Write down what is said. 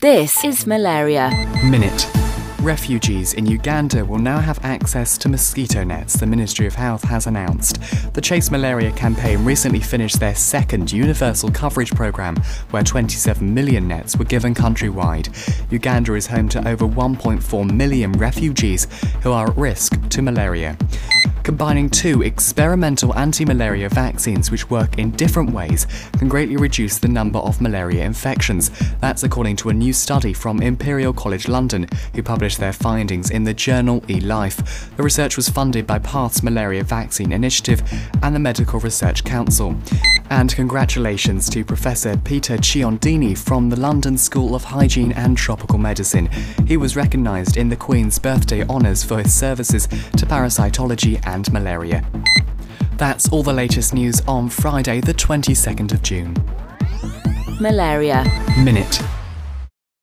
This is malaria. Minute. Refugees in Uganda will now have access to mosquito nets, the Ministry of Health has announced. The Chase Malaria campaign recently finished their second universal coverage programme, where 27 million nets were given countrywide. Uganda is home to over 1.4 million refugees who are at risk to malaria combining two experimental anti-malaria vaccines which work in different ways can greatly reduce the number of malaria infections. That's according to a new study from Imperial College London, who published their findings in the journal eLife. The research was funded by Path's Malaria Vaccine Initiative and the Medical Research Council. And congratulations to Professor Peter Chiodini from the London School of Hygiene and Tropical Medicine. He was recognised in the Queen's Birthday Honours for his services to parasitology and malaria. That's all the latest news on Friday, the 22nd of June. Malaria. Minute.